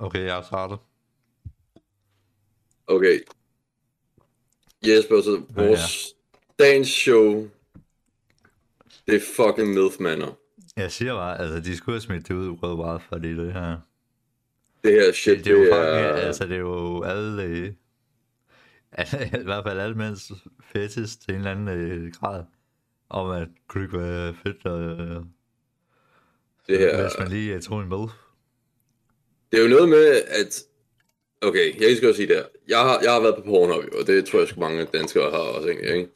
Okay, jeg starter. Okay. Jesper, så vores dagens show, det er fucking MILF-mander. Jeg siger bare, altså, de skulle have smidt det ud worldwide, fordi det her... Det her shit, Det, det er jo det fucking, er... altså, det er jo alle... Øh, alle- I hvert fald alle mænds fetis til en eller anden øh, grad. Om at kunne ikke være fedt, øh, Det her... hvis man lige øh, tog en med. Det er jo noget med, at... Okay, jeg skal også sige det her. Jeg har, jeg har været på Pornhub, og det tror jeg sgu mange danskere har også, ikke? Øh,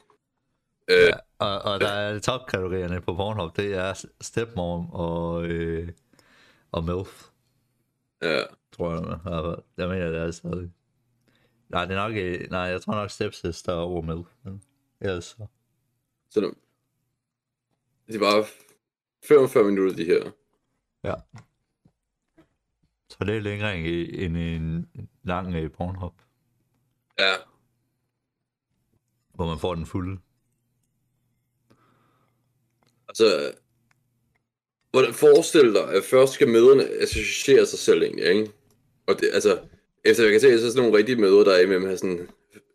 Ja, og, og der er topkategorierne på Pornhub, det er stepmom og, øh, og MILF, ja. tror jeg. fald. Jeg mener, det er stadig. Nej, det er nok, øh, nej, jeg tror nok stepsister over MILF. Men ellers så. Så det er bare 45 minutter, de her. Ja. Så det er længere end, en lang øh, Pornhub, Ja. hvor man får den fulde. Altså, hvordan forestil dig, at først skal møderne associere sig selv egentlig, ikke? Og det, altså, efter jeg kan se, så er sådan nogle rigtige møder, der er imellem her sådan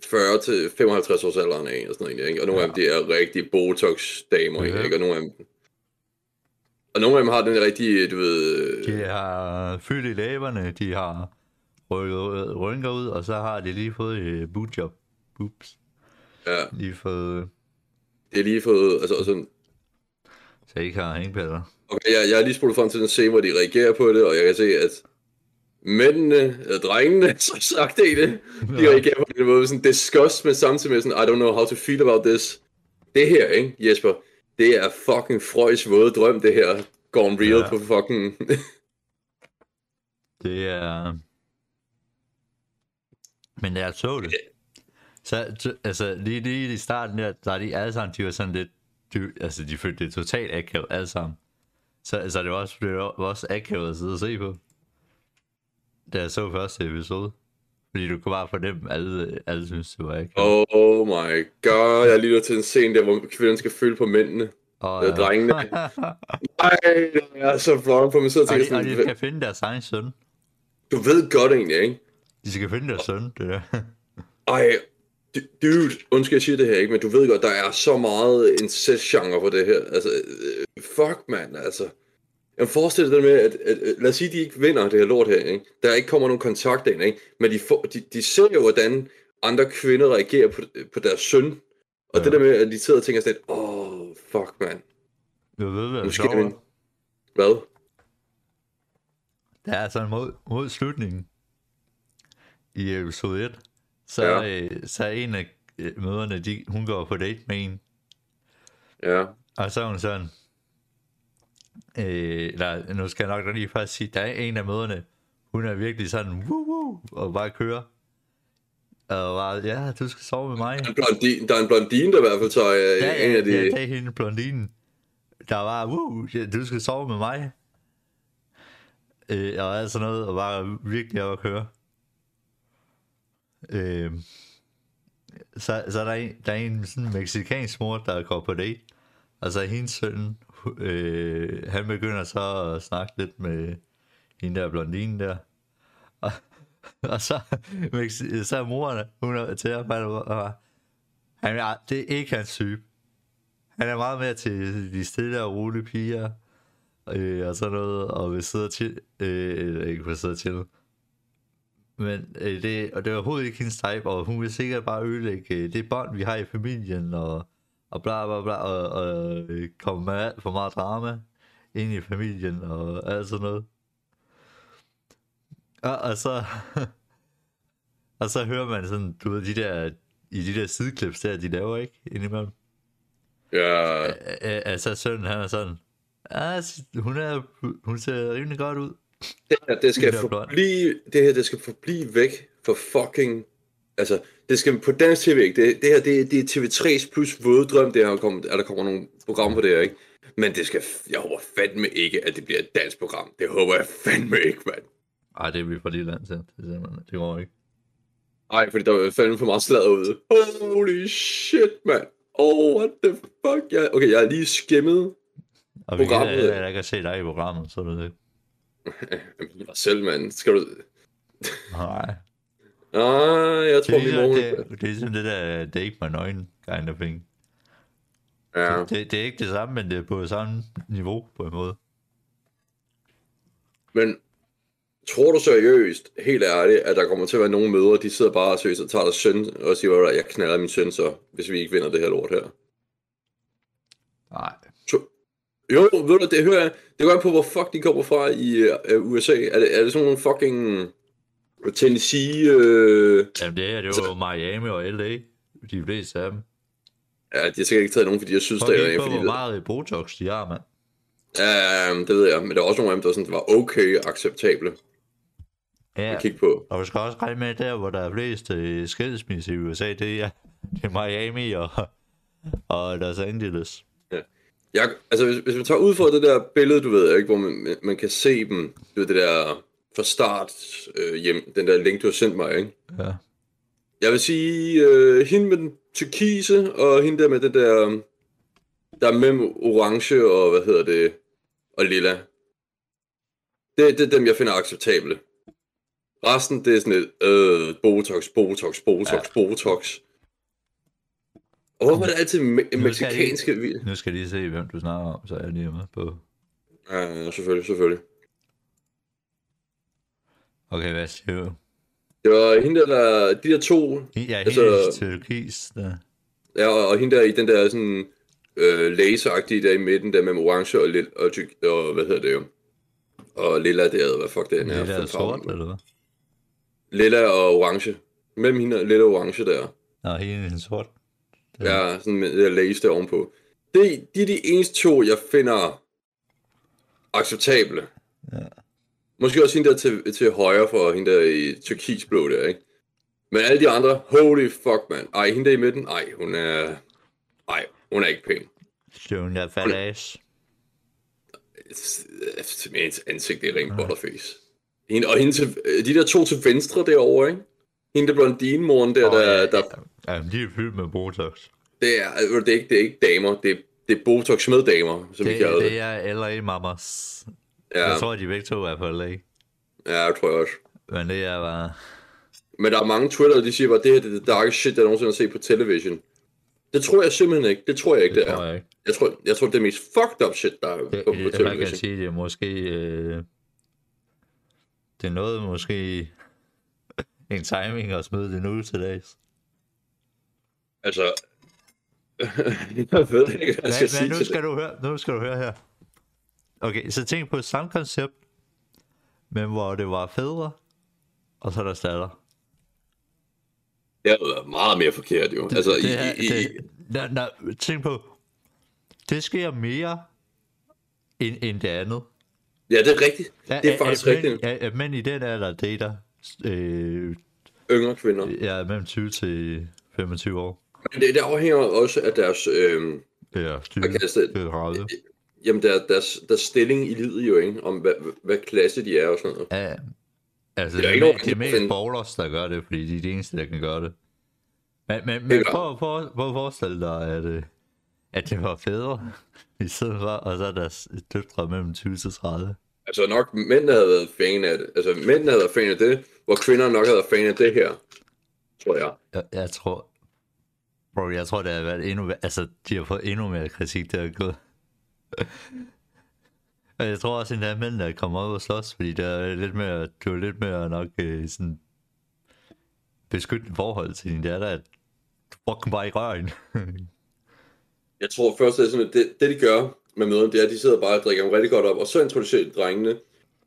40 til 55 års alderen af, og sådan noget, ikke? Og nogle ja. af dem, de er rigtig botox-damer, Ja. ikke? Og nogle af dem, og nogle af dem har den rigtige, du ved... De har fyldt i læberne, de har rykket rynker ud, og så har de lige fået et bootjob. Boobs. Ja, Lige fået, det er lige fået... Altså, sådan, så jeg ikke har hængpatter. okay, jeg, jeg har lige spurgt frem til den scene, hvor de reagerer på det, og jeg kan se, at mændene, eller drengene, så sagt det, de Ja. reagerer på den måde, sådan disgust, men samtidig med sådan, I don't know how to feel about this. Det her, ikke, Jesper, det er fucking Freuds våde drøm, det her, gone real Ja. på fucking... Det er... Men jeg så det, så, så altså lige, lige i starten der, der er de alle sammen, de var sådan lidt, de, altså de følte det totalt akavet alle sammen. Så, så det var også, det var også akavet at sidde og se på. Da jeg så første episode. Fordi du kunne bare fornemme, alle, alle synes, det var akavet. oh my god, jeg lytter til en scene der, hvor kvinden skal føle på mændene. og, det er drengene. Ej, det er så flot på mig, så og, de, og de sådan, skal finde deres egen søn. du ved godt egentlig, ikke? De skal finde deres søn, det der. Ej, du- dude, undskyld jeg siger det her, ikke? Men du ved godt, der er så meget incest-genre på det her. Altså, øh, fuck, mand, altså. Jeg forestiller dig med, at, at, at, lad os sige, at de ikke vinder det her lort her, ikke? Der ikke kommer nogen kontakt ind, ikke? Men de, får, de, de ser jo, hvordan andre kvinder reagerer på, på deres søn. Og Ja. det der med, at de sidder og tænker sådan lidt, åh, oh, fuck, mand. Du ved, hvad Nu det er? Hvad? Der er altså mod, mod slutningen i episode 1, så, Ja. ja. øh, så er en af øh, møderne, de, hun går på date med en, Ja. og så er hun sådan, øh, eller nu skal jeg nok lige først sige, der er en af møderne, hun er virkelig sådan, woo, woo, og bare kører. Og bare, ja, du skal sove med mig. Der er en blondine, der, er en blondine, der i hvert fald tager øh, Ja, ja, en af de... ja, det er hende blondinen. Der var, woo, du skal sove med mig. Øh, og alt sådan noget, og bare virkelig op at køre. Øh, så, så er der en, der er en sådan mexikansk mor, der går på date. Og så er hendes søn, øh, han begynder så at snakke lidt med hende der blondine der. Og, og så, så er moren, hun er til at falde og han er, det er ikke hans type. Han er meget mere til de stille og rolige piger, øh, og sådan noget, og vil sidde og chill, øh, eller ikke vil sidde og chill. Men øh, det, og det er overhovedet ikke hendes type, og hun vil sikkert bare ødelægge øh, det bånd, vi har i familien, og, og bla bla bla, og, og øh, komme med alt for meget drama ind i familien, og alt sådan noget. Og, og så, og så hører man sådan, du ved, de der, i de der sideklips der, de laver ikke, indimellem. Ja, altså sønnen, han er sådan, ah, hun, er, hun ser rimelig godt ud. det her, det skal forblive, det her, det skal forblive væk for fucking, altså, det skal på dansk tv, ikke? Det, det her, det, det er TV3's plus våde drøm, det her, kommer, at der kommer nogle programmer på det her, ikke? Men det skal, jeg håber fandme ikke, at det bliver et dansk program. Det håber jeg fandme ikke, mand. Ej, det er vi for lille land til. Det, simpelthen- det går ikke. Ej, fordi der er fandme for meget sladder ude. Holy shit, mand. Oh, what the fuck? Jeg, okay, jeg er lige skimmet Og vi kan, Programmet- jeg, jeg kan se dig i programmet, så er det det. Jamen, selv, mand. Skal du... Nej. Ah, jeg tror, Det vi er, ligesom, det, det er sådan det der date med nøgen kind of thing. Ja. Det, det er ikke det samme, men det er på samme niveau på en måde. Men tror du seriøst, helt ærligt, at der kommer til at være nogle mødre, de sidder bare seriøst og tager deres søn og siger, at jeg knaller min søn så, hvis vi ikke vinder det her lort her? Nej. Jo, ved du, det hører jeg. Det går an på, hvor fuck de kommer fra i uh, USA. Er det, er det sådan nogle fucking Tennessee... Uh... Jamen det her, det var jo Miami og LA. De fleste af dem. Ja, de har sikkert ikke taget nogen, fordi jeg synes, det er fordi hvor meget Botox de har, mand. Ja, det ved jeg, men der er også nogle af dem, der sådan, var okay acceptable Ja, at kigge på. og du skal også regne med, der hvor der er flest øh, skilsmisse i USA, det er, det er Miami og, og Los Angeles. Jeg, altså, hvis, hvis man tager ud fra det der billede, du ved, ikke, hvor man, man- man kan se dem, du ved, det der fra start øh, hjem, den der link, du har sendt mig, ikke? Ja. Jeg vil sige, øh, hende med den turkise, og hende der med det der, der er mellem orange og, hvad hedder det, og lilla. Det, det er dem, jeg finder acceptable. Resten, det er sådan et, øh, botox, botox, botox, ja. botox. Og hvorfor er det altid me- Nu Nu skal jeg lige se, hvem du snakker om, så er jeg lige med på. Ja, selvfølgelig, selvfølgelig. Okay, hvad siger du? Det var hende der, de der to, Ja, Altså- turkis, der. ja, og, og hende der i den der sådan øh, laseragtige der i midten, der med orange og, lille, og, tyk, og hvad hedder det jo? Og lilla der, hvad fuck det er. Det der sort, eller hvad? Lilla og orange. Mellem hende og lilla og orange der. Nå, hele en sort. Ja, sådan med det der lace der ovenpå. Det, de er de eneste to, jeg finder acceptable. Ja. Måske også hende der til, til højre for hende der i turkisblå der, ikke? Men alle de andre, holy fuck, man. Ej, hende der i midten, ej, hun er... Ej, hun er ikke pæn. Junior fat ass. Mit ansigt, det er rent butterface. Hende, og hende til, de der to til venstre derovre, ikke? Hende der blondine-moren der, Åh, der, ja, der, Ja, de er fyldt med Botox. det, er, det, er ikke, det er ikke damer, det er, det er Botox med damer, som vi Det, kalder det. det er LA Mamas. Ja, Jeg tror, de begge to er på LA. ja, det tror jeg også. Men det er bare... Men der er mange Twitter, de siger bare, det her det er det darkest shit, jeg nogensinde har set på television. Det tror jeg simpelthen ikke. Det tror jeg ikke, det, Det tror er. jeg ikke. Jeg tror, jeg tror, det er mest fucked up shit, der er Det, på, på det, man kan television. sige, det er måske... Øh, det er noget måske... en timing at smide det nu til dags. Altså, jeg ved ikke, hvad jeg skal Men, sige men nu skal det. du høre, nu skal du høre her. Okay, så tænk på samme koncept, men hvor det var fædre, og så er der statter. Det været meget mere forkert, jo. Altså, i, det, er, i, i, det, nej, nej, tænk på, det sker mere end, end det andet. ja, det er rigtigt. Det er faktisk at, rigtigt. At mænd i den alder dater øh, Yngre kvinder. ja, mellem 20 til 25 år. Men det, det afhænger også af deres, øh, Ja, hvad 20 kan jeg sige? til 30. jamen, der, deres, deres stilling i livet jo, ikke? Om hvad, hvad klasse de er og sådan noget. Ja, altså Det det er er, ikke noget, det er mest finde. bowlers, der gør det, fordi de er de eneste, der kan gøre det. Men, men, men prøv, prøv, prøv at forestille dig, at, øh, at det var fædre i stedet for, og så er deres døtre mellem 20 til 30. Altså nok mænd, der havde været fan af det. Altså mænd, der havde været fan af det, hvor kvinder nok havde været fan af det her. Tror jeg. Jeg, jeg tror, bro, jeg tror, det har været endnu, altså, de har fået endnu mere kritik, der er gået. Og jeg tror også, at der er mænd, der kommer ud og slås, fordi der er lidt mere, du er lidt mere nok øh, sådan beskyttende forhold til din datter, at du fucking bare i røren. Jeg tror først, det sådan, at det, det de gør med møderne, det er, at de sidder bare og drikker dem rigtig godt op, og så introducerer de drengene.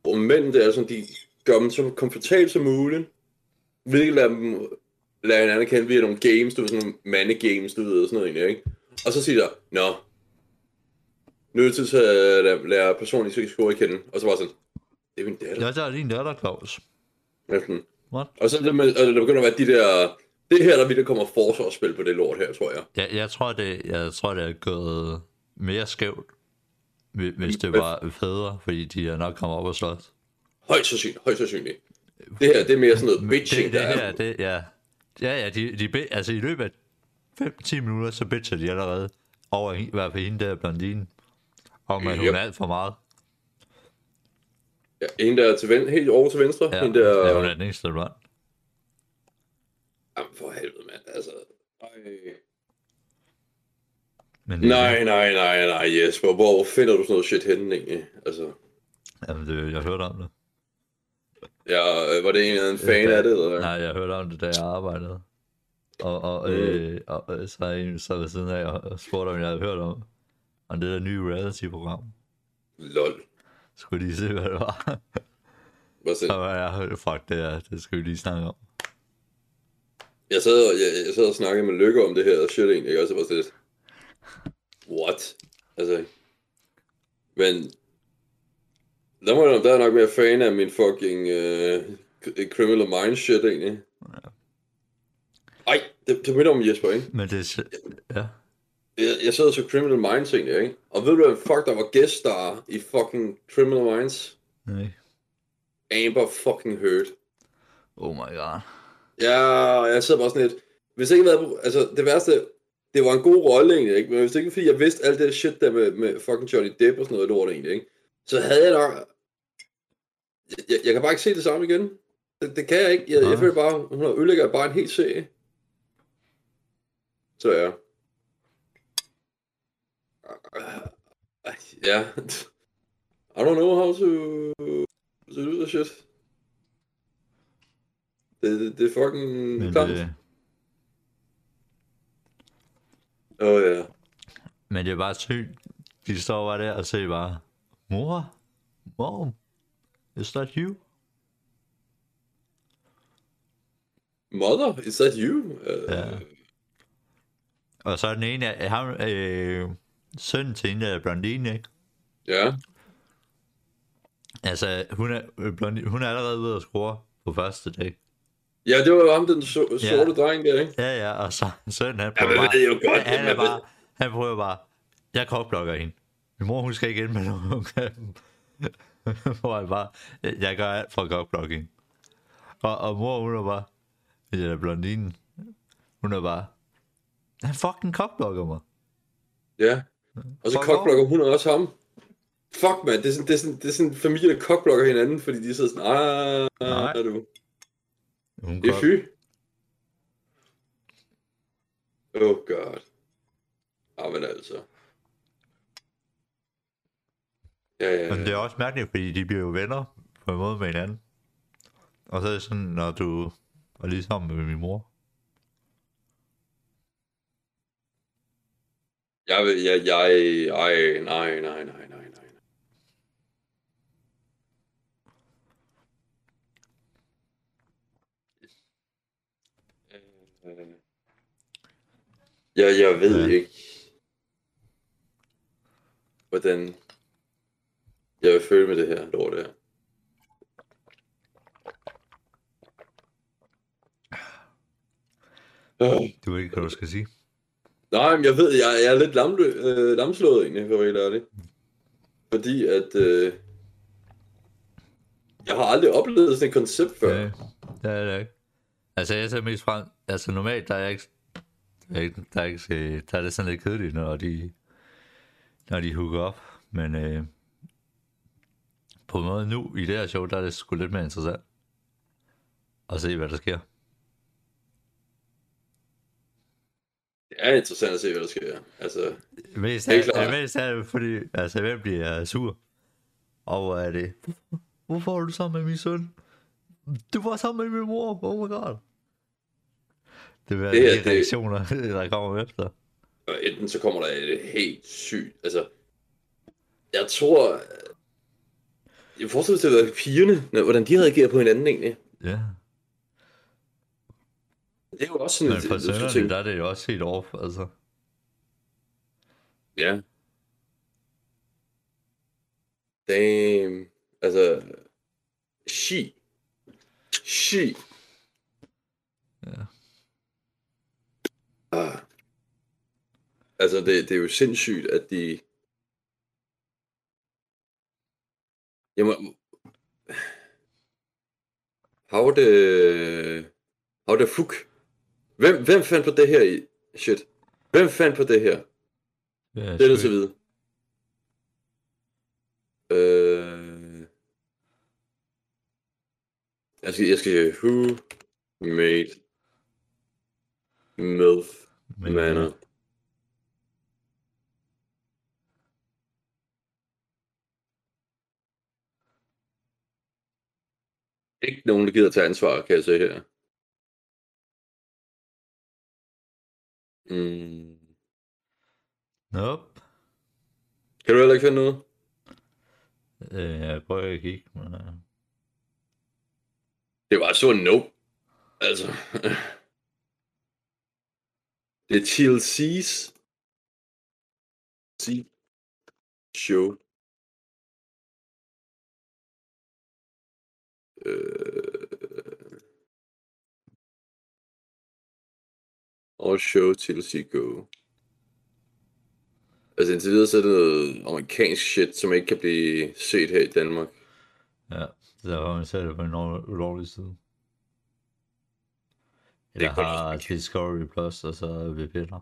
Og mænd, det er sådan, de gør dem så komfortabelt som muligt. Hvilket lader dem lade hinanden kende via nogle games, du ved, sådan nogle mandegames, du ved, sådan noget egentlig, ikke? Og så siger der, nå, er det tid til at lære, lære personen, I skal at kende. Og så var sådan, det er min datter. Jeg tager din datter, Claus. Næsten. What? Og så er det, med, og der begynder at være de der... Det her, der vil der kommer forsvarsspil på det lort her, tror jeg. Jeg, jeg, tror, det, jeg tror, det er gået mere skævt, hvi- hvis det var fædre, fordi de er nok kommet op og slås. Højst sandsynligt, højst sandsynligt. Det her, det er mere sådan noget bitching, det, det der her, er. det, ja. Ja, ja, de, de, altså i løbet af 5-10 minutter, så bitcher de allerede over i hvert fald hende der blondine, om at hun Yep. er alt for meget. Ja, en der er til ven, helt over til venstre. Ja, en der... ja hun er den eneste, der run. Jamen for helvede, mand. Altså, ej. Men Nej, nej, nej, nej, Jesper. Hvor finder du sådan noget shit henne egentlig? Altså, Jamen, det, jeg hørte om det. ja, øh, var det en eller anden fan af det, eller? Nej, jeg hørte om det, da jeg arbejdede. Og, og, Mm. øh, og øh, så en så ved siden af og, og spurgte, om jeg havde hørt om, om det der nye reality-program. Lol. Skulle lige se, hvad det var. Hvad så? og jeg hørte, fuck det er, det skal vi lige snakke om. Jeg sad, og, jeg, jeg sad og snakkede med Lykke om det her shit egentlig, ikke? og så var det lidt, what? Altså, men, der må jeg der er nok mere fan af min fucking uh, Criminal Minds shit egentlig. Ej, det, det minder om Jesper, ikke? Men det er... Ja. Jeg, jeg sad og så Criminal Minds egentlig, ikke? Og ved du hvad fuck der var guest star i fucking Criminal Minds? Nej. Amber fucking Heard. Oh my god. Ja, og jeg sidder bare sådan lidt, hvis ikke havde været, altså det værste, det var en god rolle egentlig, ikke? Men hvis det ikke fordi jeg vidste alt det shit der med, med fucking Johnny Depp og sådan noget lort egentlig, ikke? Så havde jeg nok, jeg, jeg, jeg kan bare ikke se det samme igen. Det, det kan jeg ikke. Jeg, jeg føler bare, hun har ødelægger bare en hel serie. Så ja. Ja. I don't know how to, to do the shit. Det, det, det er fucking Men klamt. oh, ja. men det er bare sygt. De står bare der og siger bare, mor, mom, is that you? Mother, is that you? Uh, Ja. Og så er den ene af ham, øh, søn til en af blondine, ikke? ja. Altså, hun er, øh, blondine, hun er allerede ved at score på første dag. Ja, det var jo ham, den so- sorte Ja. dreng der, ikke? Ja, ja, og så søn, han Ja, prøver men bare, det er jo godt. han, er man bare, han prøver bare, jeg kokblokker hende. Min mor, hun skal ikke ind med nogen af dem. Hvor jeg bare, jeg, gør alt for at kokblokke hende. Og, og mor, hun er bare, det er blondinen, hun er bare, han fucking kokblokker mig. Ja. Og så kokblokker hun også ham. Fuck, man. Det er sådan, det er sådan, det er sådan en familie, der kokblokker hinanden, fordi de sidder sådan, ah, Nej. er du. Hun Det er fy. Oh god. Ah, men altså. Ja, ja, Men det ja. er også mærkeligt, fordi de bliver jo venner på en måde med hinanden. Og så er det sådan, når du var lige sammen med min mor. Jeg jeg, jeg, ej, nej, nej, nej, nej, nej. Øh, Jeg, jeg ved Ja. ikke, hvordan jeg vil føle med det her lort her. Du ved ikke, hvad du skal sige. Nej, men jeg ved, jeg, jeg er lidt lamlø, øh, lamslået egentlig, for at være ærlig. Fordi at, øh, jeg har aldrig oplevet sådan et koncept før. Ja, det er det ikke. Altså, jeg ser mest frem... Altså, normalt, der er jeg ikke... Der er, ikke, der er, ikke, øh, der er det sådan lidt kedeligt, når de, når de hooker op. Men øh, på en måde nu, i det her show, der er det sgu lidt mere interessant. At se, hvad der sker. Det er interessant at se, hvad der sker. Altså, Mest Helt er, klart. mest det, fordi, altså, hvem bliver sur? Og hvor er det? Hvorfor er du sammen med min søn? Du var sammen med min mor. Oh my god. Det vil være Det de det- reaktioner, der kommer efter. enten så kommer der et helt sygt, altså, jeg tror, jeg forestiller mig, at det var pigerne, hvordan de reagerer på hinanden egentlig. Ja. Det er jo også sådan Men for sønnerne, tænke- der er det jo også helt off, altså. Ja. Damn. Altså, she. She. Ja. Ah. Altså, det, det er jo sindssygt, at de... Jamen... How the... How the fuck? Hvem, hvem fandt på det her i... Shit. Hvem fandt på det her? Ja, Det er det til at vide. Øh... Jeg skal, jeg skal who made MILF Manor. Ikke nogen, der gider tage ansvar, kan jeg se her. Mm. Nope. Kan du heller ikke finde noget? Øh, jeg prøver at kigge, men... Øh, Det var så nope. Altså. Det er TLC's show. Øh... Og show TLC Go. Altså indtil videre så er det noget amerikansk shit, som ikke kan blive set her i Danmark. ja, der var man selv på en ul- ulovlig side. Eller godt har. Discovery Plus, og så VPN'er.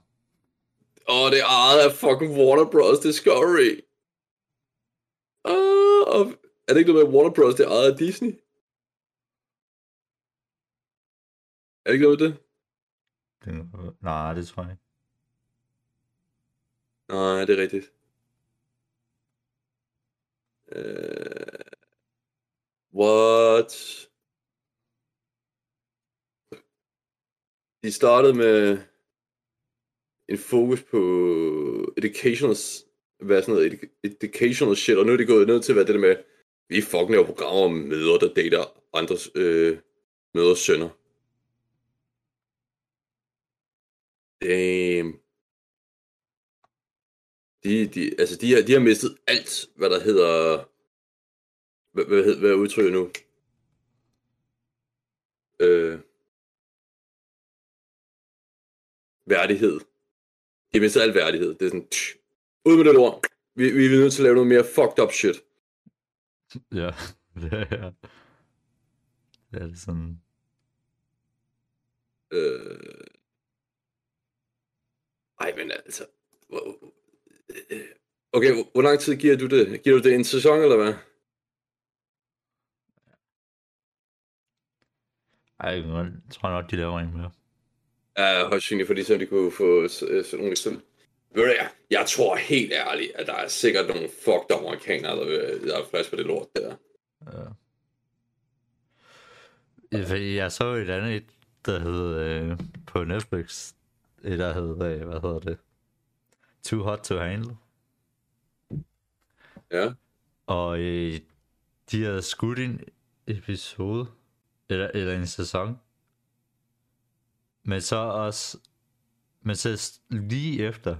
Åh, det er ejet af fucking Warner Bros. Discovery. Åh, og er det ikke noget med Warner Bros. Det er ejet af Disney? Er det ikke noget med det? Det, nej, det tror jeg ikke. Nej, det er rigtigt. Uh, what? De startede med en fokus på educational, hvad sådan noget, educational shit, og nu er det gået ned til, hvad det der med, vi fucking laver programmer om mødre, der dater andres øh, mødres sønner. Damn. De, de, altså de, har, de har mistet alt, hvad der hedder... Hvad, hvad, hed- hvad er udtrykket nu? Øh, værdighed. De har mistet al værdighed. Det er sådan... Tsh, ud med det ord. Vi, vi er nødt til at lave noget mere fucked up shit. Ja, det er, det er sådan... Øh... Ej, men altså... Okay, hvor- lang tid giver du det? Giver du det en sæson, eller hvad? Ej, jeg tror nok, de laver en mere. Ja, højst sandsynligt, fordi så de kunne få sådan nogle eksempler. Ved du jeg tror helt ærligt, at der er sikkert nogle fucked amerikanere, der, der er frisk på det lort der. Ja. Fordi jeg så et andet, et, der hed øh, på Netflix, et der hed, hvad hedder det? Too Hot to Handle. Ja, Og øh, de havde skudt en episode, eller, eller en sæson. Men så også, men så lige efter,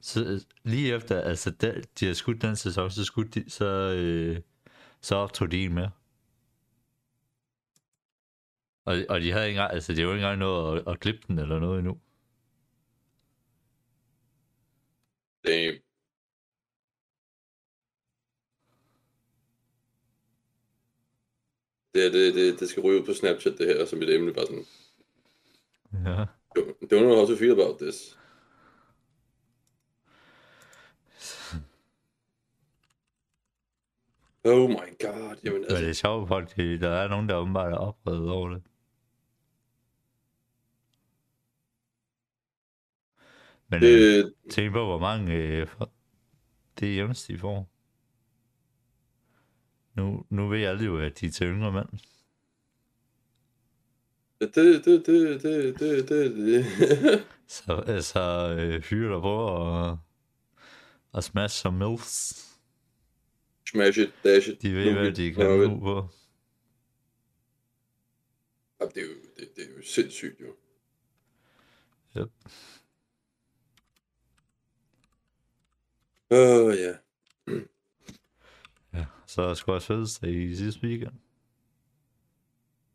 så, lige efter, altså der, de har skudt den sæson, så skudt de, så, øh, så optog de en mere. Og, og de havde ikke engang, altså de var ikke engang nået at, at klippe den eller noget endnu. Damn. Det, det, det, det skal ryge ud på Snapchat, det her, som et emne bare sådan. Ja. Don't know how to feel about this. Oh my god, jamen Men altså, det er sjovt, fordi der er nogen, der åbenbart er oprevet over det. Men øh, tænk på, hvor mange øh, det er jævnest, de får. Nu, nu ved alle jo, at de er til yngre mænd. det, det, det, det, det, det, det. Så altså, øh, fyre der på og, og smash som milfs. Smash it, dash it. De ved, nuke hvad de kan nu på. Jamen, det, er jo, det, det er jo sindssygt, jo. Yep. Åh, oh, ja. Ja, så er sgu også fødselsdag i sidste weekend.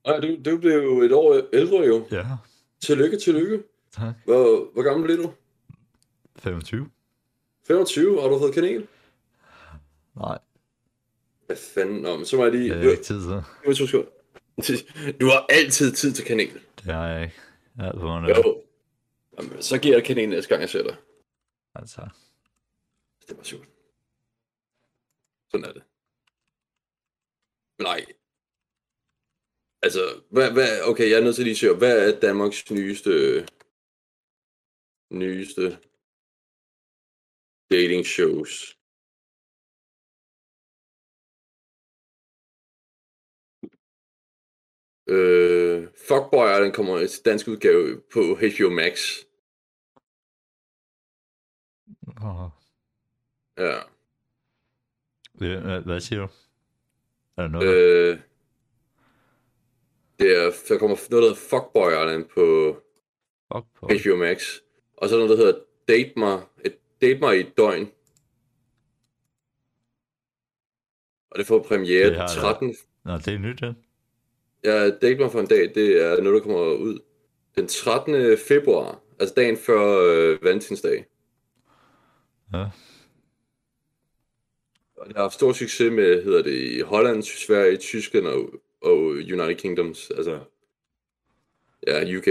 Ej, du, du blev jo et år ældre, jo. Ja, Tillykke, tillykke. tak. Hvor, hvor gammel blev du? 25? 25? Har du fået kanel? Nej, Hvad fanden? Men så må jeg lige... det er ikke tid til. Sekunder. Du har altid tid til kanel. Det har jeg ikke. Grund af Jo. Jamen, så giver jeg kanel næste gang, jeg ser dig. Altså, det var sjovt. Sådan er det. Nej. Altså, hvad, hvad, okay, jeg er nødt til lige at søge, hvad er Danmarks nyeste, nyeste dating shows? Øh, Fuckboy den kommer i dansk udgave på HBO Max. Oh. Ja. Hvad, siger du? Er der noget? Øh, det er, der kommer noget, der hedder Fuckboy Island på Fuck på. HBO Max. Og så er noget, der hedder Date mig, et, Date mig i et døgn. Og det får premiere Det har den jeg. 13. Nå, det er nyt, den. Ja, Date mig for en dag, det er noget, der kommer ud den 13. februar. Altså dagen før øh, Valentinsdag. Ja. Og har haft stor succes med, hedder det, i Holland, Sverige, Tyskland og, og United Kingdoms, altså, ja, UK.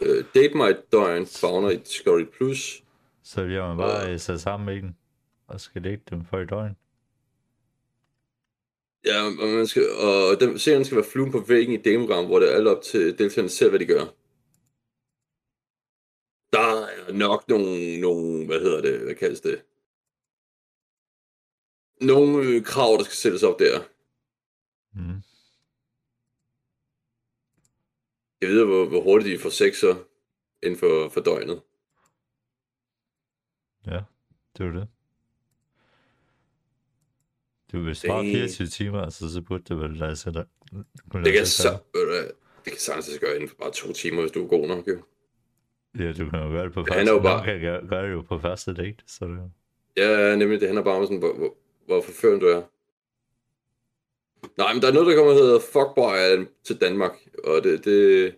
Uh, Date mig et døgn, fagner i Discovery Plus. Så bliver man bare øh, sat sammen med den, og skal lægge dem for i døgn. Ja, og, man skal, og den serien skal være fluen på væggen i demogram, hvor det er alt op til deltagerne selv, hvad de gør. Der er nok nogle, nogle hvad hedder det, hvad kaldes det? Nogle øh, krav, der skal sættes op der. Mm. Jeg ved, hvor, hvor hurtigt de får sexer inden for, for døgnet. Ja, det var det. Du vil spare Det- 24 timer, altså så burde det vel lade sig der. Det kan, så, det kan sagtens gøre inden for bare to timer, hvis du er god nok, jo. Ja, du kan jo gøre det på Det første. handler jo bare- kan gøre det jo på første date, så det Ja, nemlig, det handler bare om sådan, hvor, hvor, hvor forførende du er. Nej, men der er noget, der kommer, der hedder Fuckboy til Danmark, og det, det...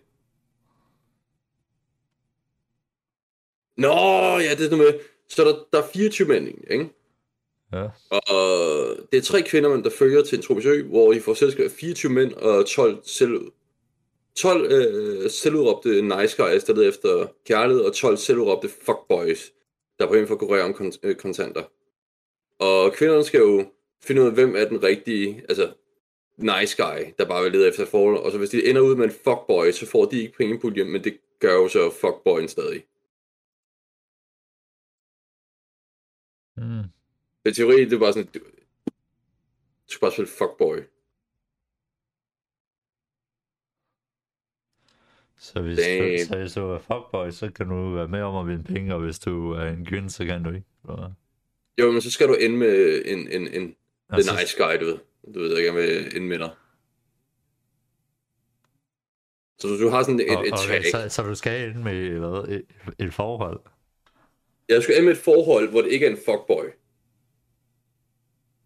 Nå, ja, det er noget med, så der, der er 24 mænd, ikke? Ja, Og det er tre kvinder, man, der følger til en tropisk ø, hvor de får selskab af 24 mænd og 12 selv, 12 øh, selvudråbte nice guys, der leder efter kærlighed, og 12 selvudråbte fuckboys, der prøver for at konkurrere om kon- øh, kontanter. Og kvinderne skal jo finde ud af, hvem er den rigtige, altså nice guy, der bare vil lede efter forhold. Og så hvis de ender ud med en fuckboy, så får de ikke penge på hjem, men det gør jo så fuckboyen stadig. mm. I teori, det er bare sådan, du, du skal bare spille fuckboy. Så hvis, Damn. så hvis du er fuckboy, så kan du være med om at vinde penge, og hvis du er en kvinde, så kan du ikke. Og, Jo, men så skal du ende med en, en, en the Altså- nice guy, du ved. Du ved, jeg gerne vil ende med dig. Så du, du har sådan et, et okay, tag. så, så du skal ind med hvad, et, et forhold. Jeg skal ende med et forhold, hvor det ikke er en fuckboy.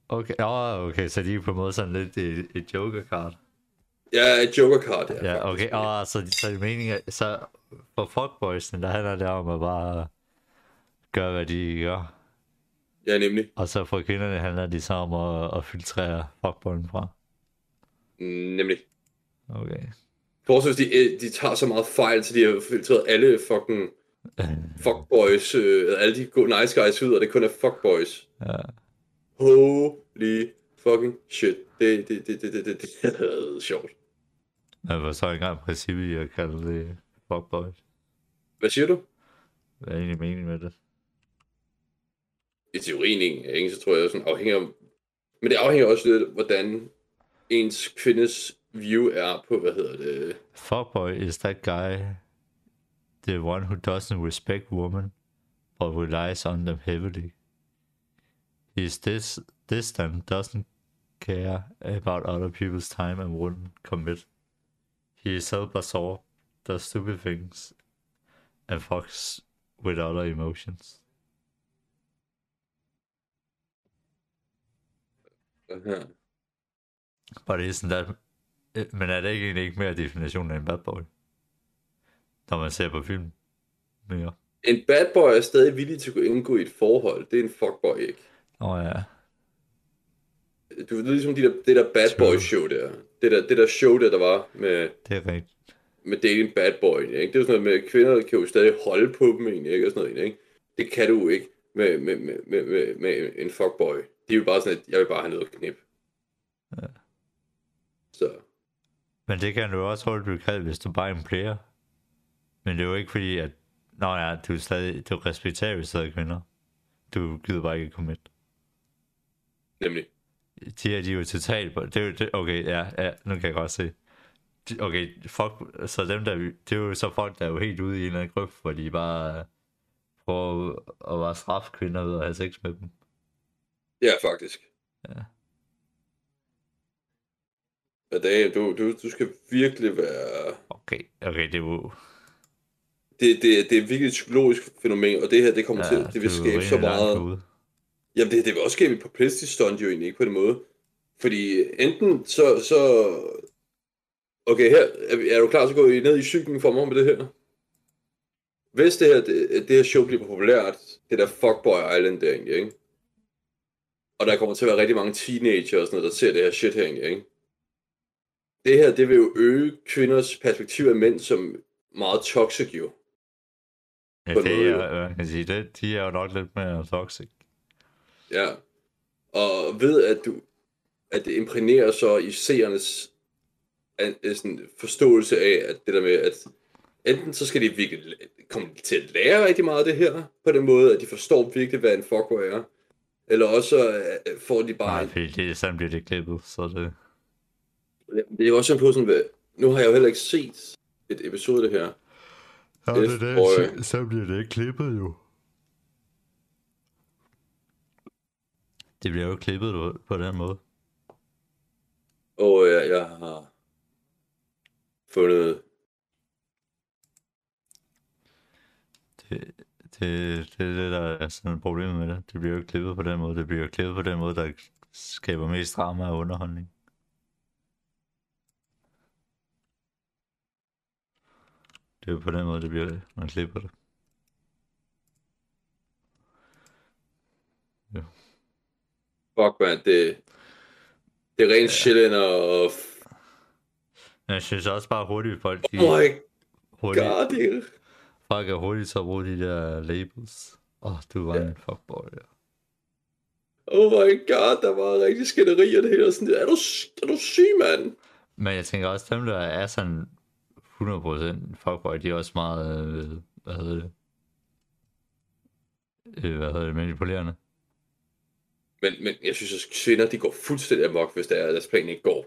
Okay, oh, okay, så de er på en måde sådan lidt et, et joker-card. Ja, et joker card. Ja, faktisk. okay, oh, så, så det meningen, så for fuckboysene, der handler det om at bare gøre, hvad de gør. Ja, nemlig. Og så for kvinderne handler det så om at, at filtrere fuckboyen fra. Mm, Nemlig. Okay. Forestil dig, de, de tager så meget fejl, så de har filtreret alle fucking fuckboys, øh, alle de gode nice guys ud, og det kun er fuckboys. Ja. Holy fucking shit. Det, det, det, det, det, det, det er sjovt. Jeg var så engang princippet i at kalde det fuckboys. Hvad siger du? Hvad er egentlig meningen med det? I teorien ikke, ikke, så tror jeg sådan afhænger om, men det afhænger også lidt, hvordan ens kvindes view er på, hvad hedder det, Fuckboy is that guy, the one who doesn't respect women, but relies on them heavily. He's this this them doesn't care about other people's time and wouldn't commit. He is self-absorbed, does stupid things, and fucks with other emotions. Aha. But isn't that... Men er det ikke egentlig ikke mere definitionen af en bad boy? Når man ser på film mere. en bad boy er stadig villig til at indgå i et forhold, det er en fuckboy, ikke? Åh oh, ja. Du ved, ligesom de der, det der bad boy show der, det der, det der show der, der var med, Det er rigtigt. med dating bad boy, ikke? Det er jo sådan noget med, at kvinder kan jo stadig holde på dem, egentlig, ikke? Og sådan noget, ikke? Det kan du ikke med, med, med, med, med, med en fuckboy. De er jo bare sådan, at jeg vil bare have noget knip. Ja. Så Men det kan du også blive kaldt, hvis du bare er en player. Men det er jo ikke fordi, at... Nå ja, du er stadig... Du respekterer jo stadig kvinder. Du gider bare ikke med. Nemlig. De her, de er jo totalt... Det er jo, det, okay, ja, ja, nu kan jeg godt se. De, okay, fuck, så dem der... Det er jo så folk, der er jo helt ude i en eller anden grøft, hvor de bare prøver at bare straffe kvinder ved at have sex med dem. Ja, faktisk. Ja. Men det, du, du, du skal virkelig være... Okay, okay, det er jo... Det, det, det er virkelig et psykologisk fænomen, og det her, det kommer ja, til, det vil skabe så meget... ude. Jamen, det, det vil også skabe et publicity stunt jo egentlig, ikke på den måde. Fordi enten så... så... Okay, her er, er du klar til at gå ned i cyklen for mig med det her? Hvis det her, det, det her show bliver populært, det der Fuckboy Island der egentlig, ikke? Og der kommer til at være rigtig mange teenager og sådan noget, der ser det her shit her egentlig, ikke? Det her, det vil jo øge kvinders perspektiv af mænd som meget toxic jo. Ja, en det er, man kan sige, det, de er jo nok lidt mere toxic. Ja. Og ved at du at det imprægnerer så i seernes an- øh, sådan, forståelse af, at det der med, at enten så skal de virkelig komme til at lære rigtig meget af det her, på den måde, at de forstår virkelig, hvad en fuckboy er, eller også øh, får de bare... Nej, fordi det, sådan bliver det klippet, så det... Det er jo også på sådan, hvad, nu har jeg jo heller ikke set et episode af det her. Ja, det er det. så, så bliver det ikke klippet jo. Det bliver jo klippet på den måde. Og jeg, jeg har fundet... Det, det, er det, der er sådan problemet med det. Det bliver jo ikke klippet på den måde. Det bliver jo klippet på den måde, der skaber mest drama og underholdning. Det er jo på den måde, det bliver det, man klipper det. Fuck, man, det, det er rent shit og... Jeg synes også bare hurtigt, folk de Oh my hurtigt, god, det folk er hurtigt at bruge de der labels. Åh, oh, du var Ja. en fuckboy. Ja. Oh my god, der var rigtig skænderi og det hele. Sådan, er, du, er du syg, mand? Men jeg tænker også, dem der er sådan 100% fuckboy, de er også meget, øh, hvad hedder det, øh, hvad hedder det, manipulerende. Men, men jeg synes, at kvinder, de går fuldstændig amok, hvis det er, deres plan ikke går.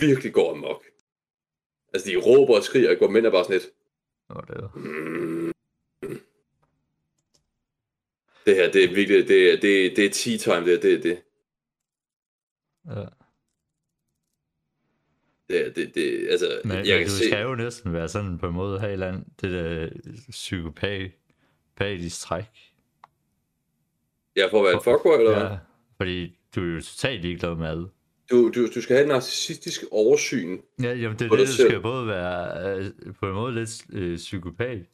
Virkelig går amok. Altså, de råber og skriger, og går mænd er bare sådan lidt... Nå, det. Det her, det er virkelig, det er, det er, det er tea time, det er, det er, det, ja. det, det, det, altså, Men, jeg men kan du se, skal jo næsten være sådan på en måde her i land, det der psykopatisk træk. jeg får at være en fuckboy, eller hvad? Ja, fordi du er jo totalt ligeglad med alle. Du, du, du skal have et narcissistisk oversyn. Ja, jamen det er det, selv. skal både være øh, på en måde lidt øh, psykopat,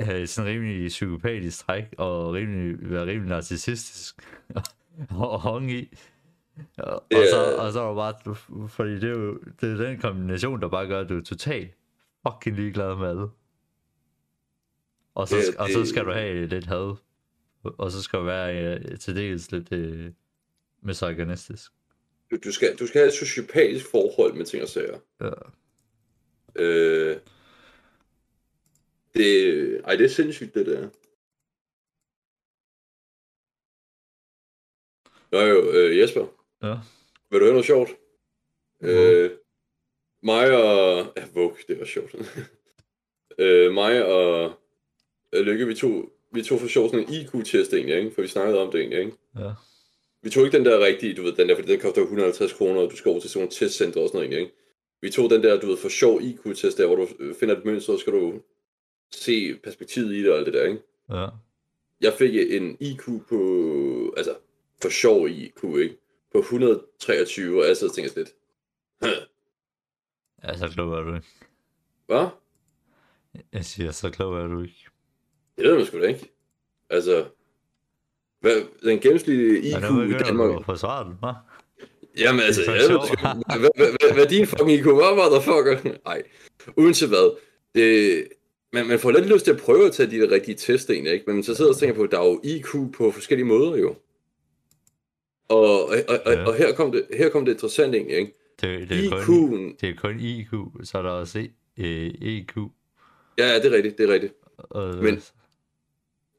have sådan rimelig psykopatisk træk, og rimelig, være rimelig narcissistisk, og honge i. Og, og, Det så, og så er du bare, fordi det er jo det er den kombination, der bare gør, at du er totalt fucking ligeglad med alle. Og så, Det- og så det- skal du have lidt had, og så skal du være øh, til dels lidt øh, misogynistisk. Du, du, skal, du skal have et sociopatisk forhold med ting og sager. Ja. Øh, det, ej, det er sindssygt, det der. Nå jo, øh, Jesper, Ja. vil du høre noget sjovt? Vogue. Øh, mig og... Ja, Vogue, det var sjovt. øh, mig og øh, Lykke, vi tog, vi tog for sjov sådan en IQ-test egentlig, ikke? For vi snakkede om det egentlig, ikke? Ja. Vi tog ikke den der rigtige, du ved, den der, fordi den koster jo 150 kroner, og du skal over til sådan nogle testcenter og sådan noget, egentlig, ikke? Vi tog den der, du ved, for sjov IQ-test der, hvor du finder et mønster, og så skal du se perspektivet i det og alt det der, ikke? Ja. Jeg fik en IQ på, altså, for sjov IQ, ikke? På 123, og jeg sidder og sådan lidt, Ja, så klog er du ikke. hvad? Jeg siger, så klog er du ikke. Det ved man sgu da ikke. Altså, hvad, den gennemsnitlige IQ nu i Danmark... forsvare den, hva'? Jamen altså, jeg ved, sgu- hvad, hvad, hvad, hvad er din fucking IQ var, motherfucker? Nej, uanset hvad. Det, man, man får lidt lyst til at prøve at tage de rigtige test egentlig, ikke? Men så sidder og tænker på, at der er jo IQ på forskellige måder jo. Og, og, og, Ja. og her, kom det, her kom det interessant egentlig, ikke? Det, det, er kun, IQ'en, det er kun IQ, så er der også E- øh, EQ. ja, det er rigtigt, det er rigtigt. Og, Men-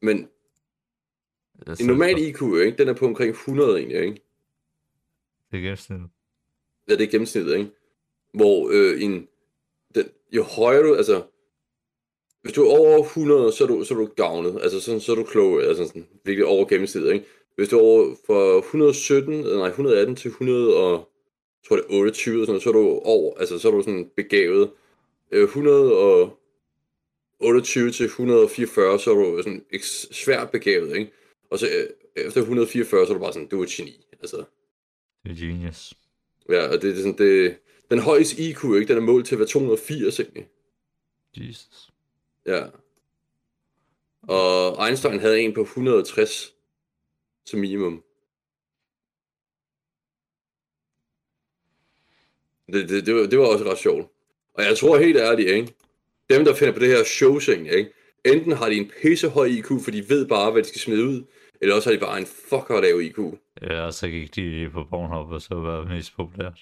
Men altså, en normal IQ, ikke, den er på omkring 100 egentlig, ikke? Det er gennemsnittet. Ja, det er gennemsnittet, ikke? Hvor øh, en, den, jo højere du, altså, hvis du er over 100, så er du, så er du gavnet, altså sådan, så er du klog, altså sådan, virkelig over gennemsnittet, ikke? Hvis du er over fra 117, eller nej, 118 til 100 og, jeg tror det er 28, og sådan noget, så er du over, altså så er du sådan begavet. Øh, 128 til 144, så er du sådan eks- svært begavet, ikke? Og så øh, efter 144, så er du bare sådan, du er et geni, altså. Det er genius. Ja, og det, det er sådan, det, den højeste IQ, ikke? Den er målt til at være 280, egentlig. Jesus. Ja. Og Einstein havde en på 160 som minimum. Det, det, det, var, det var også ret sjovt. Og jeg tror helt ærligt, ikke? Dem, der finder på det her showsing, ikke? Enten har de en pissehøj IQ, for de ved bare, hvad de skal smide ud, eller også har de bare en fucker lav IQ. Ja, og så gik de på Pornhub, og så var det mest populært.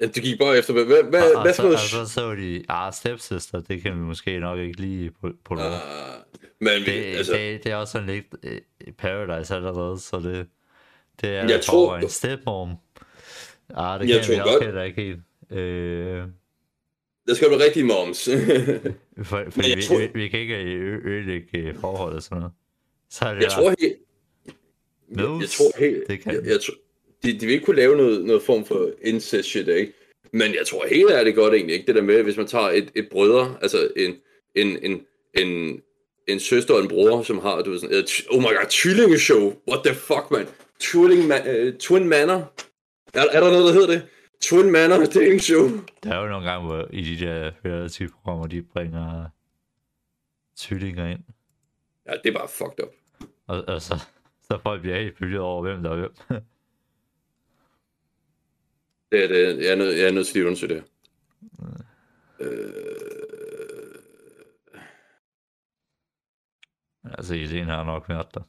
Ja, det gik bare efter, hvad, hvad, hvad, og, hvad så, for og så så de, ah, Stepsister, det kan vi måske nok ikke lige på, på. Uh, men vi, det, altså, det, det er også sådan lidt øh, Paradise allerede, så det, det er Jeg tror- en stepmom. Ah, det Jeg kan vi tror også heller ikke helt. Øh, der skal være rigtig moms. for, jeg vi, tror- vi, vi, kan ikke ø- ødelægge øh, forholdet og sådan noget. Så er det jeg tror helt... Jeg, jeg tror helt... det kan jeg, jeg tror, de, de vil ikke kunne lave noget, noget form for incest shit, ikke? Men jeg tror helt ærligt godt egentlig ikke, det der med, hvis man tager et, et brødre, altså en, en, en, en, en søster og en bror, som har, du ved sådan, et, oh my god, tvillingeshow, what the fuck, man, Twilling, ma- uh, Twin Manor, er, er der noget, der hedder det? Twin Manor dating show. Der er jo nogle gange, hvor i de der reality-programmer, de bringer tvillinger ind. Ja, det er bare fucked up. Og, og så, så folk bliver helt bygget over, hvem der er hvem. Det er det. Jeg er nødt, jeg er nødt til at undersøge det. her. Øh, altså, ideen har nok været der.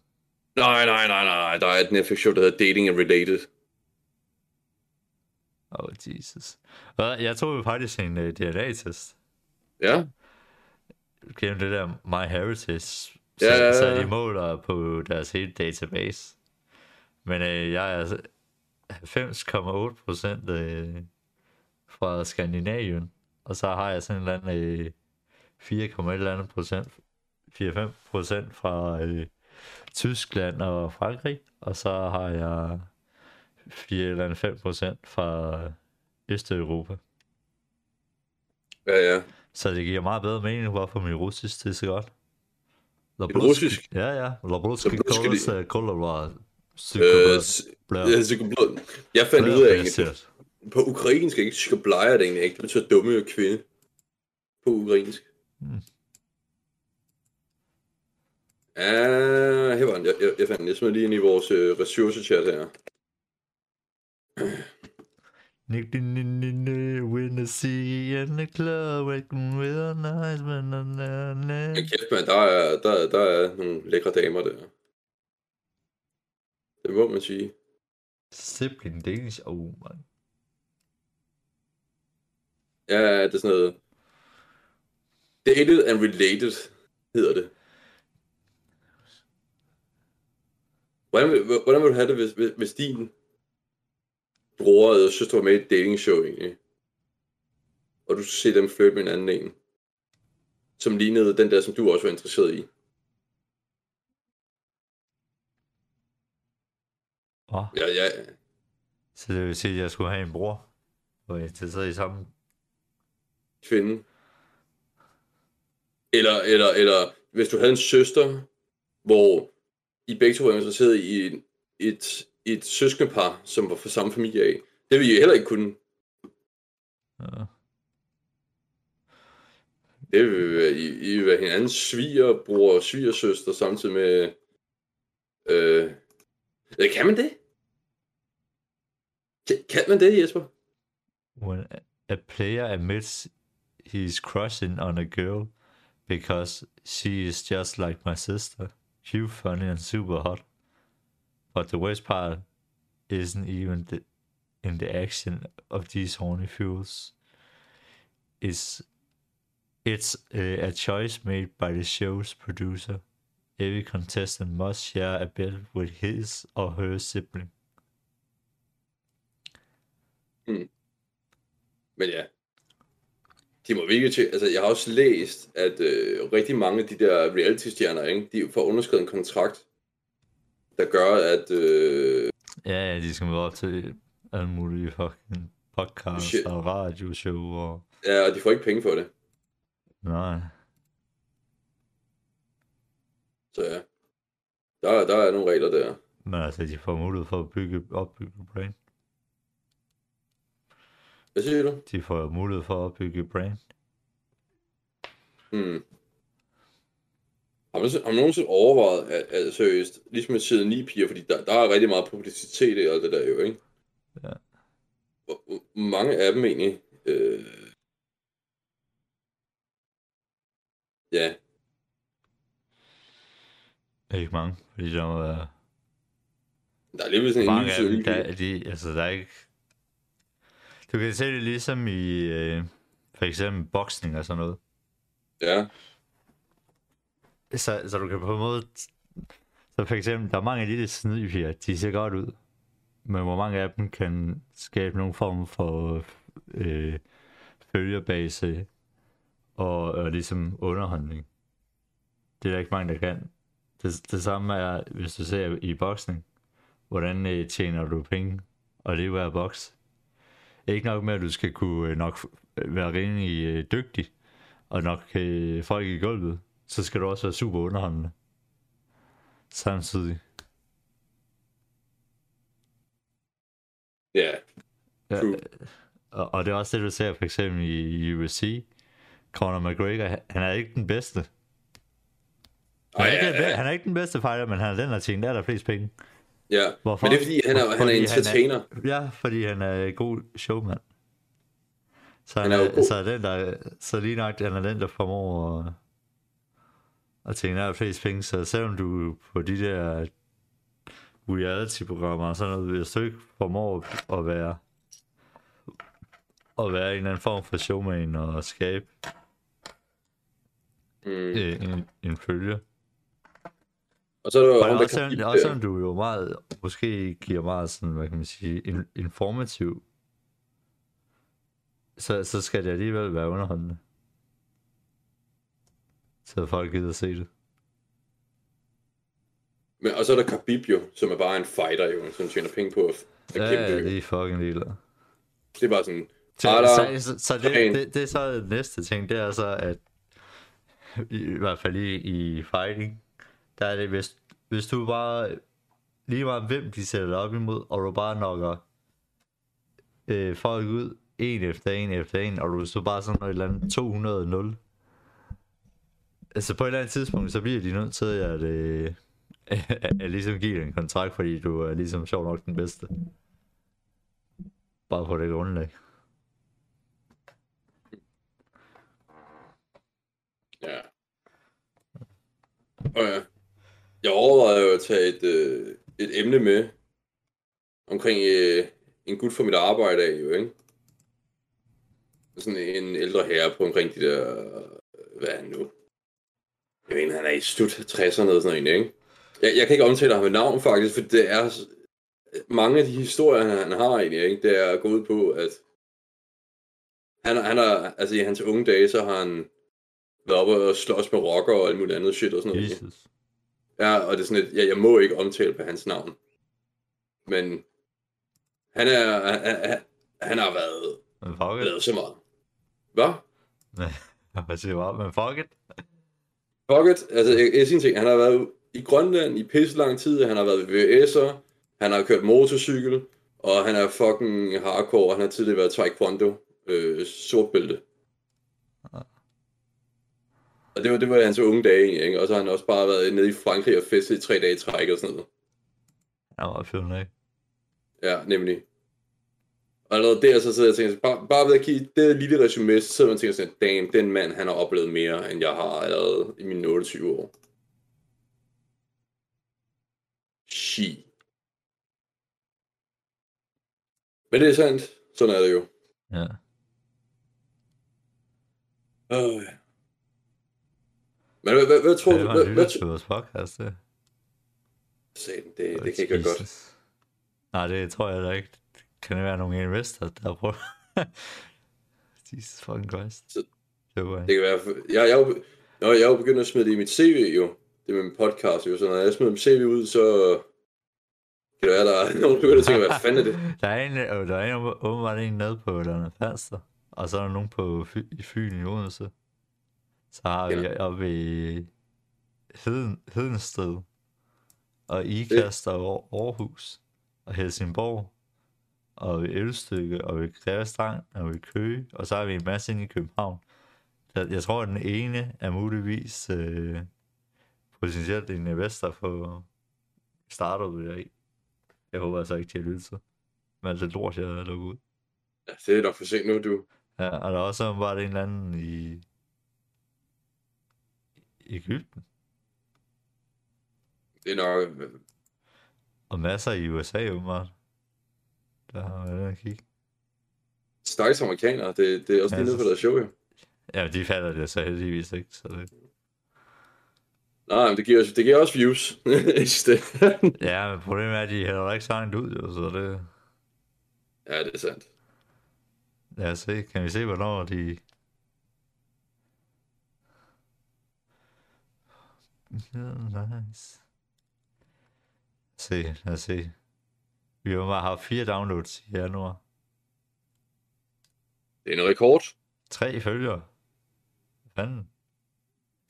nej, nej, nej, nej. Der er et Netflix-show, der hedder Dating and Related. Oh, Jesus. Jeg tog jo faktisk en uh, DNA-test. Ja, Gennem det der MyHeritage. Så, Ja, så de måler på deres hele database. Men uh, jeg er altså 90,8 procent uh, fra Skandinavien. Og så har jeg sådan en eller anden uh, 4, et eller andet procent 4-5 procent fra øh, Tyskland og Frankrig, og så har jeg 4 eller andet 5 procent fra Østeuropa. ja, ja. Så det giver meget bedre mening, hvorfor min russisk det er så godt. Russisk? Ja, ja. Labruski Labruski, Blør. ja, psykoblod. Jeg fandt ud af, egentlig, på ukrainsk ikke, psykoblejer det egentlig ikke. Det betyder dumme kvinde. På ukrainsk. Hmm. Ja, her var den. Jeg, jeg, jeg fandt den. Jeg smed lige ind i vores øh, ressourcechat her. Nick din din din when I see in the club with a nice man na na. Men kæft, mand, der er, der, der er nogle lækre damer der. Det må man sige. Sibling Danish, oh man. Ja, det er sådan noget... Dated and related hedder det. Hvordan, hvordan vil du have det, hvis, hvis, hvis din bror eller søster var med i et dating show egentlig? Og du se dem flytte med en anden en? Som lignede den der, som du også var interesseret i. Oh, Ja, ja. så det vil sige, at jeg skulle have en bror. Og jeg til i samme Kvinde. Eller, eller, eller hvis du havde en søster, hvor I begge to var interesseret i et, et, søskendepar, som var fra samme familie af. Det ville I heller ikke kunne. Ja. Det vil være, I, I vil være hinandens svigerbror og svigersøster samtidig med... Øh, kan man det? Kan, kan man det, Jesper? When a player admits he's crushing on a girl because she is just like my sister, cute, funny, and super hot. But the worst part isn't even the in the action of these horny fuels. It's it's uh, a choice made by the show's producer. Every contestant must share a bed with his or her sibling. Hmm. Men ja, de må virkelig til, altså jeg har også læst, at øh, rigtig mange af de der reality-stjerner, ikke, de får underskrevet en kontrakt, der gør, at øh, Ja, ja, de skal møde op til alle mulige fucking podcasts Shit. og radioshow og... ja, de får ikke penge for det. Nej, Så ja, der, der er nogle regler der. men altså, de får mulighed for at bygge, opbygge brand. Hvad siger du? De får mulighed for at opbygge brand. Hmm. Har man, har man nogensinde overvejet, at, at seriøst, ligesom med side 9 piger, fordi der, der er rigtig meget publicitet i alt det der jo, ikke? Ja. Hvor, mange af dem egentlig, øh, ja, Ikke mange, fordi der må være... der er lidt sådan en Mange dem, 9 der, er de, altså der er ikke... Du kan se det ligesom i, øh, for eksempel boksning og sådan noget. Ja, så, så du kan på en måde... Så for eksempel, der er mange af de der snidpiger, de ser godt ud. Men hvor mange af dem kan skabe nogen form for øh, følgerbase og, og ligesom underholdning. Det er der ikke mange, der kan. Det, det samme er, hvis du ser i boksning. Hvordan øh, tjener du penge og det af boks? Ikke nok med, at du skal kunne øh, nok øh, være rimelig øh, dygtig og nok øh, folk i gulvet, så skal du også være super underholdende. Samtidig. ja, Ja, True. og, og det er også det, du ser for eksempel i, i UFC. Conor McGregor, han- han er ikke den bedste. Han er, Ej, ikke, ja, den, ja, han er ikke den bedste fighter, men han er den, der tjener der er flest penge. ja. Hvorfor? Men det er fordi, han er, han er Fordi entertainer. Ja, fordi han er en god showman. Så han, Han er er, så, er den, der, så lige nok, han er den, der formår at, at tjene der flest penge. Så selvom du på de der reality-programmer og sådan noget, hvis du ikke formår at være at være en eller anden form for showman og skabe Mm. øh, en, en følge. Og så er der jo Og ham, der også, kan også selvom du jo meget, måske giver meget sådan, hvad kan man sige, in, informativ, så, så skal det alligevel være underholdende. Så folk gider se det. Men, og så er der Khabib jo, som er bare en fighter jo, som tjener penge på at, at Ja, kæmpe. ja, det er fucking ligeglad. Det er bare sådan, Så, så, så, det, det, det, er så det næste ting, det er så, at i, i hvert fald i, i fighting, der er det, hvis, hvis du bare, lige meget hvem de sætter dig op imod, og du bare nokker øh, folk ud, en efter en efter en, og du så bare sådan noget eller andet 200-0. Altså på et eller andet tidspunkt, så bliver de nødt til at, øh, at, at ligesom give en kontrakt, fordi du er ligesom sjov nok den bedste. Bare på det grundlag. ja. Og ja. Jeg overvejede jo at tage et, øh, et emne med omkring øh, en gut fra mit arbejde af, jo, ikke? Sådan en ældre herre på omkring de der, hvad er han nu? Jeg ikke, han er i slut 60'erne eller sådan noget, ikke? Jeg, jeg kan ikke omtale ham med navn faktisk, for det er mange af de historier, han, han har egentlig, ikke? Det er gået ud på, at han, han har, altså i hans unge dage, så har han været oppe og slås med rocker og alt muligt andet shit og sådan noget. ikke? Jesus. Ja, og det er sådan et, ja, jeg må ikke omtale på hans navn. Men han er, han, han, han har været lavet så meget. Hvad? Hvad siger du? Men fuck it. Fuck it. Altså, jeg, jeg siger ting. Han har været i Grønland i pisse lang tid. Han har været VVS'er. Han har kørt motorcykel. Og han er fucking hardcore. Han har tidligere været taekwondo. Øh, sort bælte. Og det var, det var hans unge dage, ikke? Og så har han også bare været nede i Frankrig og festet i tre dage i træk og sådan noget. Jeg var fyldt ikke? Ja, nemlig. Og allerede der, så sidder jeg og tænker, bare, bare ved at give det lille resume, så sidder man og tænker sådan, damn, den mand, han har oplevet mere, end jeg har allerede i mine 28 år. Shit. Men det er sandt. Sådan er det jo. Ja. Øh. Men hvad, hvad, hvad tror Det du? var Hvad, en hvad, lytter til vores podcast, det. Satan, det, det kan ikke være godt. Nej, det tror jeg da ikke. Kan det være nogle investorer, der prøver? Jesus fucking Christ. Så- Det var Det kan være... Jeg, jeg, Nå, jeg er jo begyndt at smide det i mit CV jo. Det med min podcast jo. Så når jeg smider mit CV ud, så... Kan det være, der er nogen, der begynder at tænke, hvad fanden er det? Der er en, øh, der er en, åbenbart en nede på London Falster, og så er der nogen på Fy, i Fyn i Odense. Så har vi Ja. oppe i Heden, Hedensted, og Ikast og Aarhus, og Helsingborg, og ved Ølstykke, og ved Greve Strand, og ved Køge, og så har vi en masse inde i København. Så jeg tror, at den ene er muligvis øh, potentielt en investor for startup der i. Jeg håber altså ikke, de har lyttet til. Men alt det lort, jeg har lukket ud. Ja, det er nok for sent nu, du. Ja, og der er også bare en eller anden i... i Ægypten. Det er nok... Og masser i USA, åbenbart. Der har været at kigge. Stakkels amerikanere. Det, det er også lige Ja, nede på deres show, jo. Ja, de falder det så heldigvis ikke, så det... Nej, men det giver, også- det giver også views. Ja, men problemet er, at de hælder ikke så langt ud, jo, så det... ja, det er sandt. Lad os se, kan vi se, hvornår de... Ja, nice. Se, lad os se. Vi har bare haft fire downloads i januar. Det er en rekord. Tre følgere. Hvad Fanden.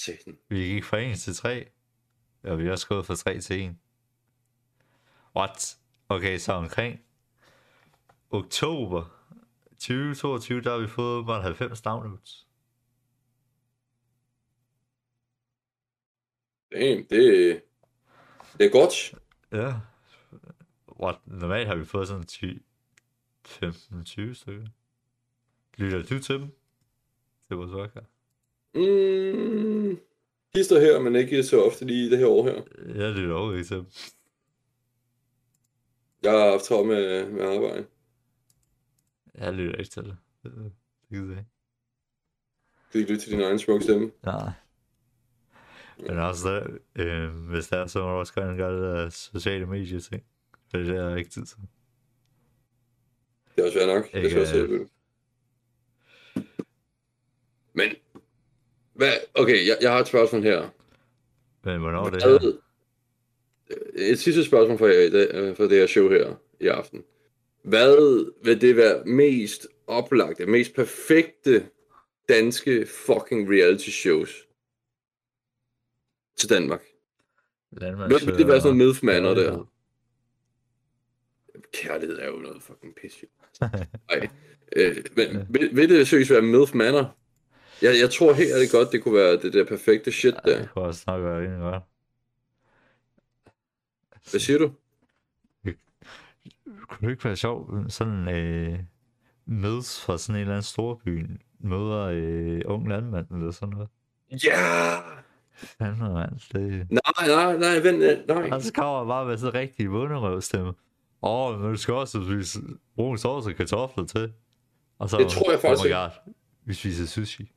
Satan. Vi gik fra 1 til 3. Og vi har også gået fra 3 til 1. What? Okay, så omkring oktober 2022, der har vi fået bare 90 downloads. Damn, det, det er godt. Ja. What? Normalt har vi fået sådan 20, 15-20 stykker. Lytter du til dem? Det var så Mm, hister her, men ikke så ofte lige det her år her. Jeg lytter over ikke til dem. Jeg har haft travlt med, med arbejde. Jeg lytter ikke til det. Det, gider jeg ikke. Du kan ikke lytte til din egen smukke stemme. Nej. Men også øh, hvis der er, så må du også gerne gøre det der sociale medier ting. Det er jeg ikke tid til. Det er også fair nok. Det Ikke, skal også øh. Men, hvad, okay, jeg, jeg har et spørgsmål her. Men hvornår er det her? Hvad, et sidste spørgsmål for, jer, i dag- øh, for det her show her i aften. Hvad vil det være mest oplagte, mest perfekte danske fucking reality shows til Danmark? Landmand Hvad vil det være sådan noget medfmander Kærlighed. der? Kærlighed er jo noget fucking pis. jo. Nej. Øh, men vil, vil det seriøst være MILF Manor? Jeg, jeg tror helt ærligt godt, det kunne være det der perfekte shit der. det kunne også nok være rimelig godt. Hvad siger du? Kunne det ikke være sjovt, sådan øh, mødes fra sådan en eller anden storby, møder øh, ung landmand eller sådan noget. Ja! Fanden, mand. Det, Nej, nej, nej, vent, øh, nej. han kommer bare med sådan en rigtig bunderøvstemme. Åh, oh, men du skal også spise brun sovs og kartofler til. Og så, Det tror jeg faktisk oh my ikke. God, vi spiser sushi.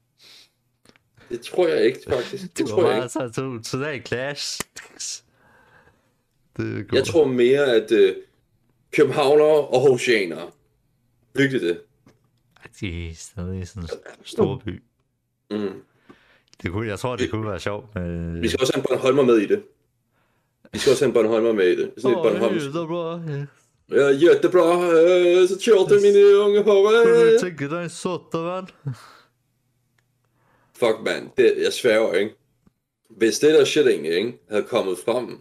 Det tror jeg ikke, faktisk. Det Det tror jeg ikke. bare så to, total clash. Det er. Jeg tror mere, at øh, københavnere og hosianere. Virkelig det. De er stadig sådan en stor by. Mm. Det kunne, jeg tror, det kunne være sjovt med... Vi skal også have en Bornholmer med i det. Vi skal også have en Bornholmer med i det. Sådan et Åh, Bornholms... det er bra. Ja. Jättebra. Øh, Så kjørte mine unge Kunne hår. du tænke dig en mand? Fuck, man. Det, jeg sværger, ikke? Hvis det der shit egentlig, ikke, havde kommet frem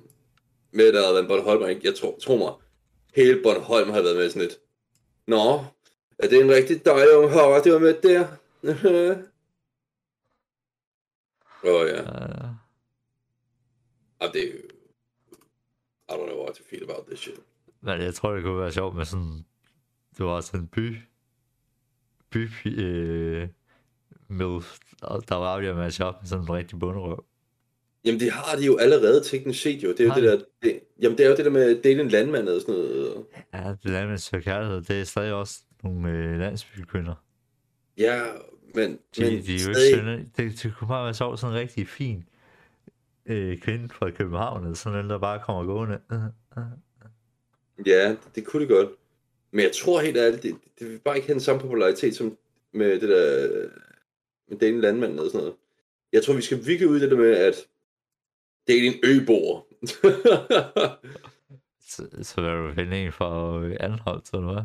med, at der havde været en Bornholmer, ikke? Jeg tror, tro mig, hele Bornholm havde været med sådan et. Nå, er det en rigtig dejlig unge hår, det var med der? Åh, oh, ja. Ja, Og det er. I don't know what to feel about this shit. Men jeg tror, det kunne være sjovt med sådan... Det var sådan en by... By... Øh, med... og Der var afgjort med at shoppe med sådan en rigtig bunderøv. Jamen, det har de jo allerede teknisk set jo. Det er jo Har det der... Det, jamen, det er jo det der med at dele en landmand og sådan noget. Ja, det med søger kærlighed, det er stadig også nogle øh, landsbykvinder. Ja, men... De, men de er jo ikke stadig- sønne. Det, det kunne bare være sjovt, sådan en rigtig fin øh, kvinde fra København, eller sådan en, der bare kommer gående. Ja, det, det kunne det godt. Men jeg tror helt ærligt, det, det vil bare ikke have den samme popularitet som med det der... Med Dane Landmand og sådan noget. Jeg tror, vi skal virkelig ud i det der med, at det er en øboer. Så, så er du finde en fra øh, Anholdt, eller hvad?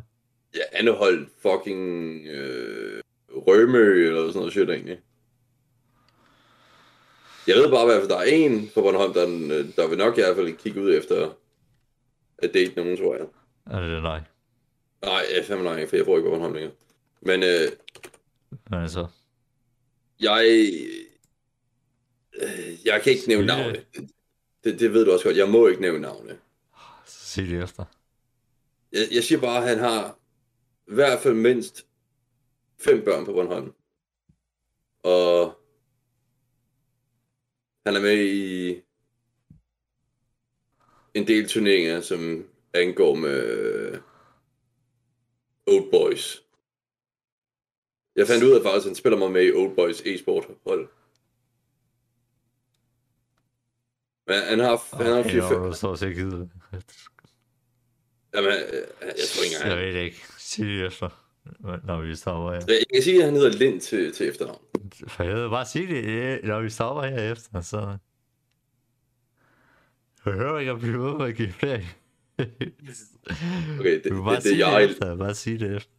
ja, Annehold fucking øh, Rømø eller sådan noget shit egentlig. Jeg ved bare, at der er en på Bornholm, der, der vil nok i hvert fald kigge ud efter at date nogen, tror jeg. Er det nej? Nej, jeg er fandme nej, for jeg bor ikke på Bornholm længere. Men øh, Men så, jeg... Øh, jeg kan ikke nævne Sige navne. Det, det ved du også godt. Jeg må ikke nævne navne. så sig det efter. Jeg, jeg siger bare, at han har i hvert fald mindst fem børn på Bornholm. Og han er med i en del turneringer, som angår med Old Boys. Jeg fandt ud af faktisk, at han spiller mig med i Old Boys e-sport hold. Men han har, han har fire, du så også ikke givet jamen, øh, jeg tror ikke engang, Jeg ved det ikke. Sig det efter. Når vi stopper her. jeg kan sige, at han hedder Lind til, til efternavn. For jeg ved bare sige det, når vi stopper her efter, så... Jeg hører ikke at blive ved med at give flere. Okay, det, bare det, det, jeg... det efter, bare sige det efter.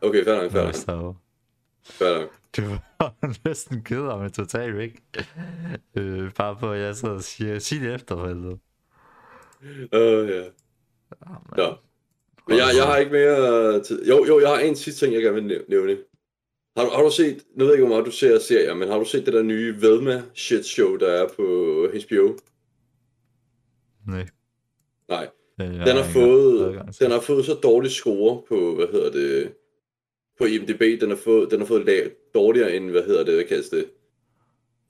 Okay, fair nok, fair nok, fair nok. Du var næsten ked af mig totalt væk. Øh, bare på, at jeg sidder og siger, sig det efter, for helvede. Åh, uh, ja. Nå. Men jeg, jeg har ikke mere tid. Jo, jo, jeg har en sidste ting, jeg gerne vil næv- nævne. Har du, har du set, nu ved jeg ikke, hvor meget du ser serier, men har du set det der nye Velma shit show, der er på HBO? Nej. Nej. Den har fået, den har fået så dårlig score på, hvad hedder det, på IMDb. Den har fået, den har fået lag, dårligere end, hvad hedder det, hvad kaldes det,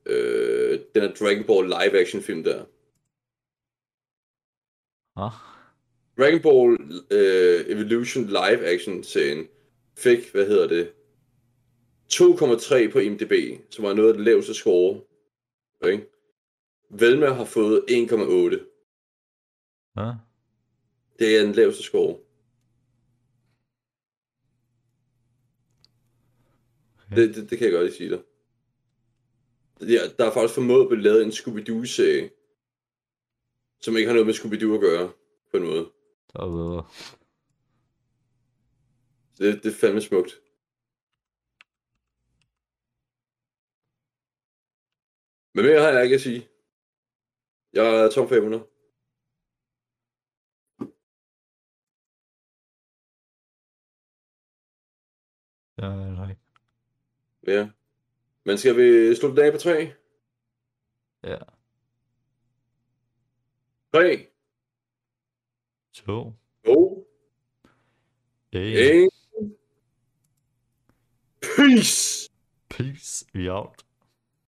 øh, den er Dragon Ball live action film der. Ah, Dragon Ball øh, Evolution live action serien fik, hvad hedder det, 2,3 på IMDb, som var noget af det laveste score. Okay? Velma har fået 1,8. ja. Det er den laveste score. Okay. Det, det, det kan jeg godt lige sige dig. Ja, der er faktisk formået at blive lavet en Scooby-Doo-serie, som ikke har noget med Scooby-Doo at gøre, på en måde. Og bedre. Det, det er fandme smukt. Men mere har jeg ikke at sige. Jeg er tom 500. Ja, nej. Ja. Men skal vi slutte dagen på 3? Ja. 3, Zo. Zo. Peace. Peace. We out.